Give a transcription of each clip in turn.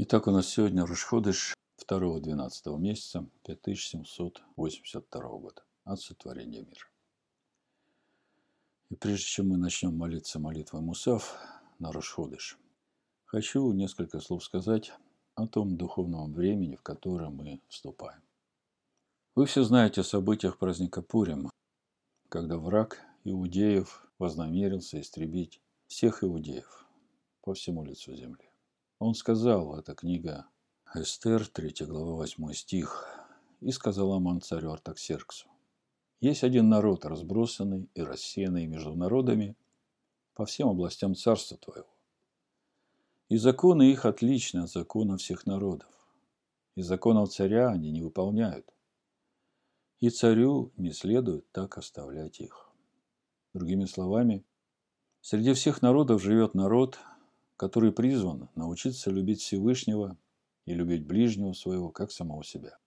Итак, у нас сегодня Рушходыш 2-12 месяца 5782 года от сотворения мира. И прежде чем мы начнем молиться молитвой Мусав на Рушходыш, хочу несколько слов сказать о том духовном времени, в которое мы вступаем. Вы все знаете о событиях праздника Пурим, когда враг иудеев вознамерился истребить всех иудеев по всему лицу земли. Он сказал, это книга Эстер, 3 глава, 8 стих, и сказал Аман царю Артаксерксу, есть один народ, разбросанный и рассеянный между народами по всем областям царства твоего. И законы их отличны от закона всех народов. И законов царя они не выполняют. И царю не следует так оставлять их. Другими словами, среди всех народов живет народ, который призван научиться любить Всевышнего и любить ближнего своего, как самого себя.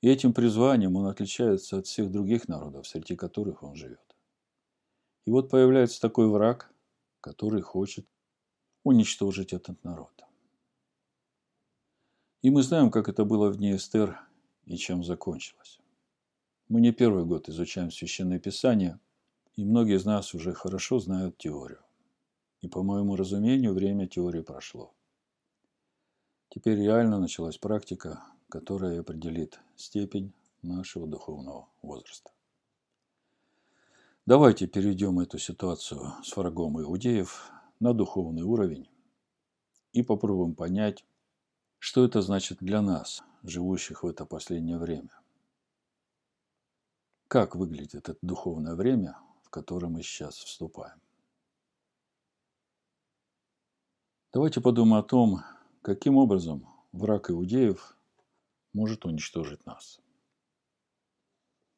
И этим призванием он отличается от всех других народов, среди которых он живет. И вот появляется такой враг, который хочет уничтожить этот народ. И мы знаем, как это было в дни Эстер и чем закончилось. Мы не первый год изучаем Священное Писание, и многие из нас уже хорошо знают теорию. И, по моему разумению, время теории прошло. Теперь реально началась практика, которая определит степень нашего духовного возраста. Давайте перейдем эту ситуацию с врагом иудеев на духовный уровень и попробуем понять, что это значит для нас, живущих в это последнее время. Как выглядит это духовное время, в которое мы сейчас вступаем. Давайте подумаем о том, каким образом враг иудеев может уничтожить нас.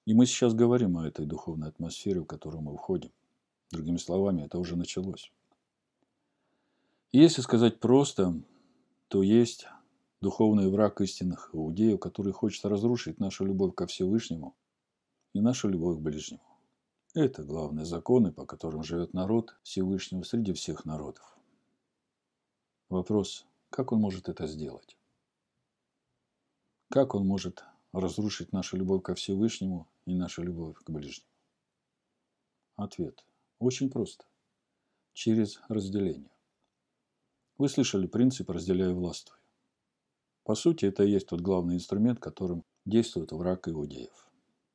И мы сейчас говорим о этой духовной атмосфере, в которую мы входим. Другими словами, это уже началось. И если сказать просто, то есть духовный враг истинных иудеев, который хочет разрушить нашу любовь ко Всевышнему и нашу любовь к ближнему. Это главные законы, по которым живет народ Всевышнего среди всех народов. Вопрос, как он может это сделать? Как он может разрушить нашу любовь ко Всевышнему и нашу любовь к ближнему? Ответ. Очень просто. Через разделение. Вы слышали принцип «разделяй властвуй». По сути, это и есть тот главный инструмент, которым действует враг иудеев.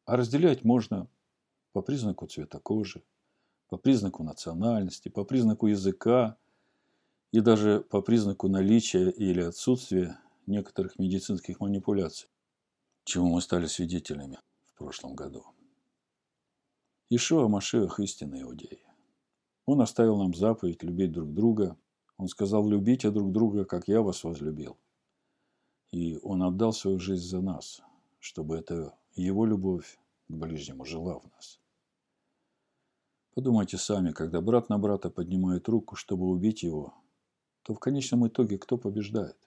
А разделять можно по признаку цвета кожи, по признаку национальности, по признаку языка, и даже по признаку наличия или отсутствия некоторых медицинских манипуляций, чему мы стали свидетелями в прошлом году. Ишуа Машех – истинный иудей. Он оставил нам заповедь любить друг друга. Он сказал, любите друг друга, как я вас возлюбил. И он отдал свою жизнь за нас, чтобы эта его любовь к ближнему жила в нас. Подумайте сами, когда брат на брата поднимает руку, чтобы убить его, то в конечном итоге кто побеждает?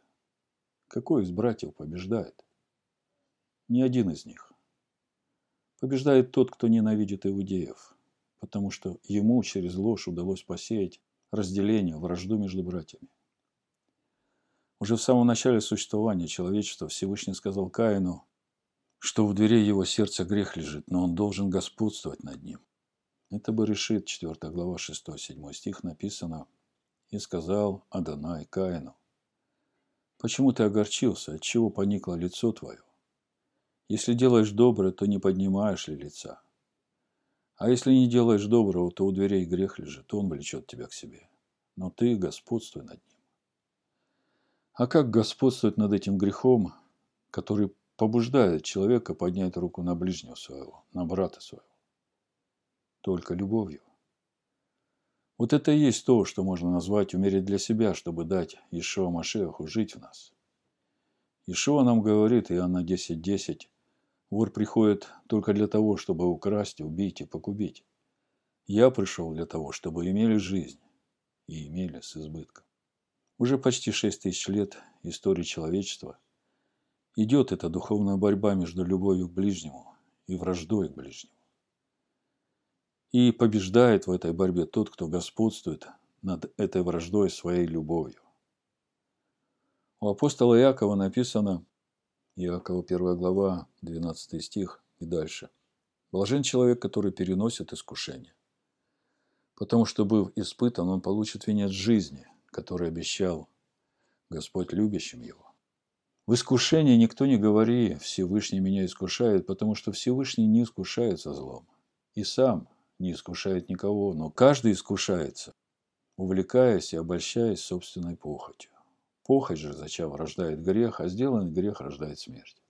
Какой из братьев побеждает? Ни один из них. Побеждает тот, кто ненавидит иудеев, потому что ему через ложь удалось посеять разделение, вражду между братьями. Уже в самом начале существования человечества Всевышний сказал Каину, что в двери его сердца грех лежит, но он должен господствовать над ним. Это бы решит 4 глава 6-7 стих написано и сказал Адонай Каину, «Почему ты огорчился? Отчего поникло лицо твое? Если делаешь доброе, то не поднимаешь ли лица? А если не делаешь доброго, то у дверей грех лежит, он влечет тебя к себе. Но ты господствуй над ним». А как господствовать над этим грехом, который побуждает человека поднять руку на ближнего своего, на брата своего? Только любовью. Вот это и есть то, что можно назвать умереть для себя, чтобы дать Ишуа Машеху жить в нас. Ишуа нам говорит, Иоанна 10.10, 10, вор приходит только для того, чтобы украсть, убить и погубить. Я пришел для того, чтобы имели жизнь и имели с избытком. Уже почти шесть тысяч лет истории человечества идет эта духовная борьба между любовью к ближнему и враждой к ближнему. И побеждает в этой борьбе тот, кто господствует над этой враждой своей любовью. У апостола Иакова написано, Иакова 1 глава, 12 стих и дальше. Блажен человек, который переносит искушение. Потому что, быв испытан, он получит венец жизни, который обещал Господь любящим его. В искушении никто не говори, Всевышний меня искушает, потому что Всевышний не искушается злом. И сам не искушает никого, но каждый искушается, увлекаясь и обольщаясь собственной похотью. Похоть же, зачем рождает грех, а сделанный грех рождает смерть.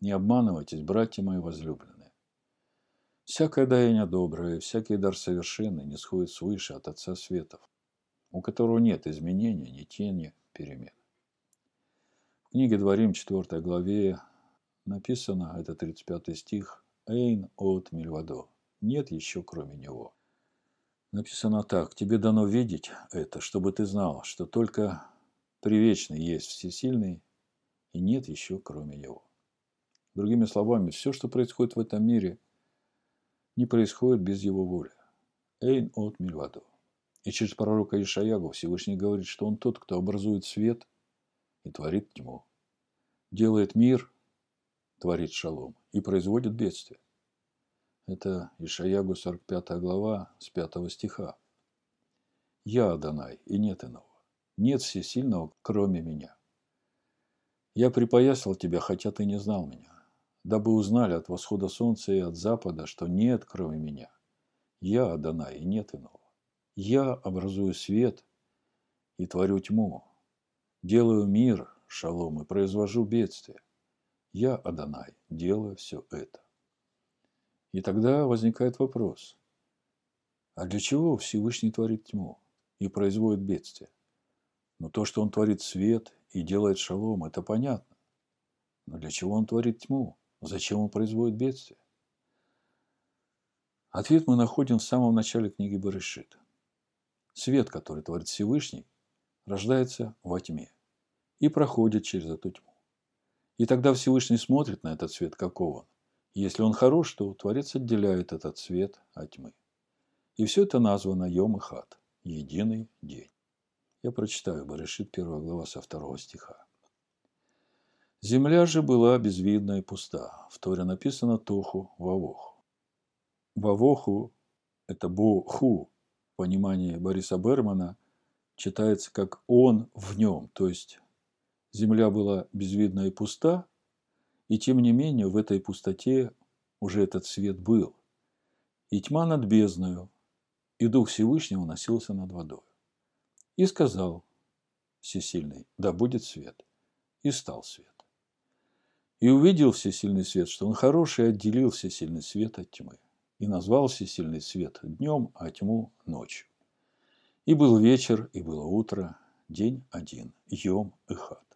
Не обманывайтесь, братья мои возлюбленные. Всякое даяние доброе, всякий дар совершенный не сходит свыше от Отца Светов, у которого нет изменения, ни тени перемен. В книге Дворим 4 главе написано, это 35 стих, «Эйн от Мильвадо» – «Нет еще кроме него». Написано так, «Тебе дано видеть это, чтобы ты знал, что только Привечный есть всесильный, и нет еще кроме него. Другими словами, все, что происходит в этом мире, не происходит без его воли. Эйн от Мильваду. И через пророка Ишаягу Всевышний говорит, что он тот, кто образует свет и творит тьму, делает мир, творит шалом и производит бедствие. Это Ишаягу 45 глава с 5 стиха. «Я Адонай, и нет иного. Нет всесильного, кроме меня. Я припоясал тебя, хотя ты не знал меня, дабы узнали от восхода солнца и от запада, что нет, кроме меня. Я Адонай, и нет иного. Я образую свет и творю тьму, делаю мир, шалом, и произвожу бедствие. Я, Адонай, делаю все это. И тогда возникает вопрос, а для чего Всевышний творит тьму и производит бедствие? Но то, что он творит свет и делает шалом, это понятно. Но для чего он творит тьму? Зачем он производит бедствие? Ответ мы находим в самом начале книги Барышит. Свет, который творит Всевышний, рождается во тьме и проходит через эту тьму. И тогда Всевышний смотрит на этот свет, каков он. Если он хорош, то Творец отделяет этот свет от тьмы. И все это названо Йом и Хат – единый день. Я прочитаю Барышит, первая глава со второго стиха. Земля же была безвидна и пуста. В Торе написано Тоху Вавоху. Вавоху – это Боху. В понимании Бориса Бермана читается как «он в нем». То есть земля была безвидна и пуста, и тем не менее в этой пустоте уже этот свет был. И тьма над бездною, и Дух Всевышнего носился над водой. И сказал Всесильный, да будет свет. И стал свет. И увидел Всесильный свет, что он хороший, отделил Всесильный свет от тьмы. И назвал Всесильный свет днем, а тьму ночью. И был вечер, и было утро, день один, Йом и Хат.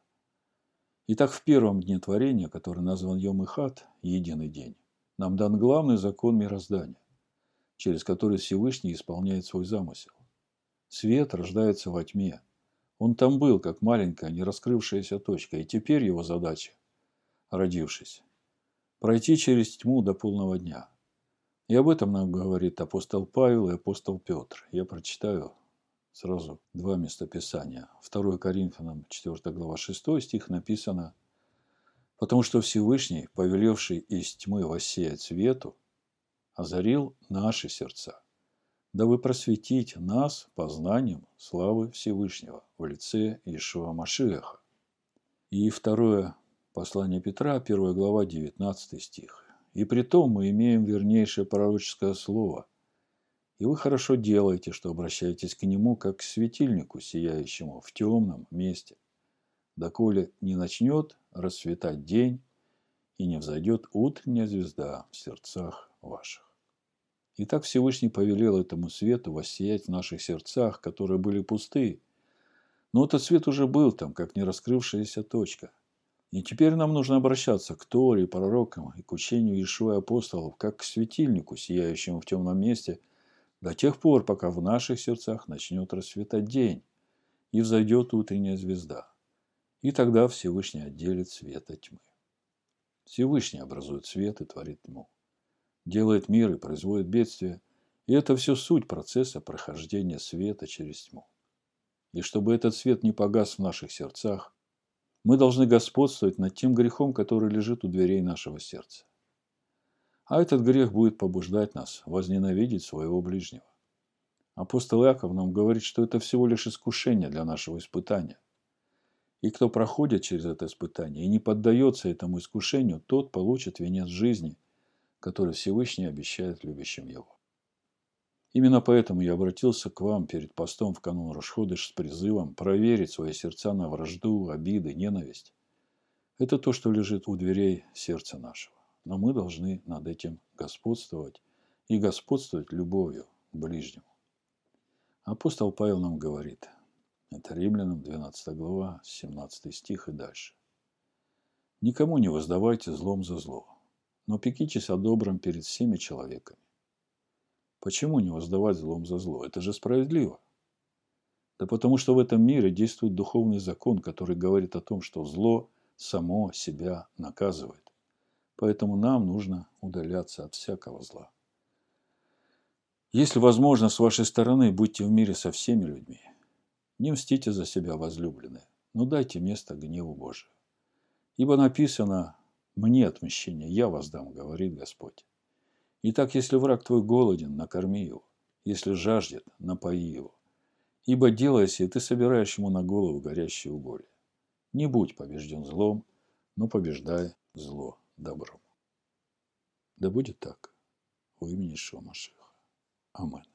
Итак, в первом дне творения, который назван Йом и Хат, единый день, нам дан главный закон мироздания, через который Всевышний исполняет свой замысел. Свет рождается во тьме. Он там был, как маленькая, не раскрывшаяся точка, и теперь его задача, родившись, пройти через тьму до полного дня. И об этом нам говорит апостол Павел и апостол Петр. Я прочитаю сразу два местописания. 2 Коринфянам 4 глава 6 стих написано «Потому что Всевышний, повелевший из тьмы воссеять свету, озарил наши сердца, дабы просветить нас познанием славы Всевышнего в лице Ишуа Машиаха. И второе послание Петра, 1 глава, 19 стих. «И при том мы имеем вернейшее пророческое слово, и вы хорошо делаете, что обращаетесь к нему, как к светильнику, сияющему в темном месте, доколе не начнет расцветать день и не взойдет утренняя звезда в сердцах ваших. И так Всевышний повелел этому свету воссиять в наших сердцах, которые были пусты. Но этот свет уже был там, как не раскрывшаяся точка. И теперь нам нужно обращаться к Торе, пророкам и к учению Ишуа апостолов, как к светильнику, сияющему в темном месте, до тех пор, пока в наших сердцах начнет расцветать день и взойдет утренняя звезда. И тогда Всевышний отделит свет от тьмы. Всевышний образует свет и творит тьму делает мир и производит бедствия. И это все суть процесса прохождения света через тьму. И чтобы этот свет не погас в наших сердцах, Мы должны господствовать над тем грехом, который лежит у дверей нашего сердца. А этот грех будет побуждать нас возненавидеть своего ближнего. Апостол Иаков нам говорит, что это всего лишь искушение для нашего испытания. И кто проходит через это испытание и не поддается этому искушению, тот получит венец жизни, который Всевышний обещает любящим его. Именно поэтому я обратился к вам перед постом в канун Рашходыш с призывом проверить свои сердца на вражду, обиды, ненависть. Это то, что лежит у дверей сердца нашего. Но мы должны над этим господствовать и господствовать любовью к ближнему. Апостол Павел нам говорит, это Римлянам 12 глава, 17 стих и дальше. Никому не воздавайте злом за зло, но пекитесь о добром перед всеми человеками. Почему не воздавать злом за зло? Это же справедливо. Да потому что в этом мире действует духовный закон, который говорит о том, что зло само себя наказывает. Поэтому нам нужно удаляться от всякого зла. Если возможно, с вашей стороны, будьте в мире со всеми людьми. Не мстите за себя, возлюбленные, но дайте место гневу Божию. Ибо написано «Мне отмщение, я воздам», говорит Господь. Итак, если враг твой голоден, накорми его. Если жаждет, напои его. Ибо делая сие, ты собираешь ему на голову горящие уголья. Не будь побежден злом, но побеждай зло добром. Да будет так во имени Шомашиха. Аминь.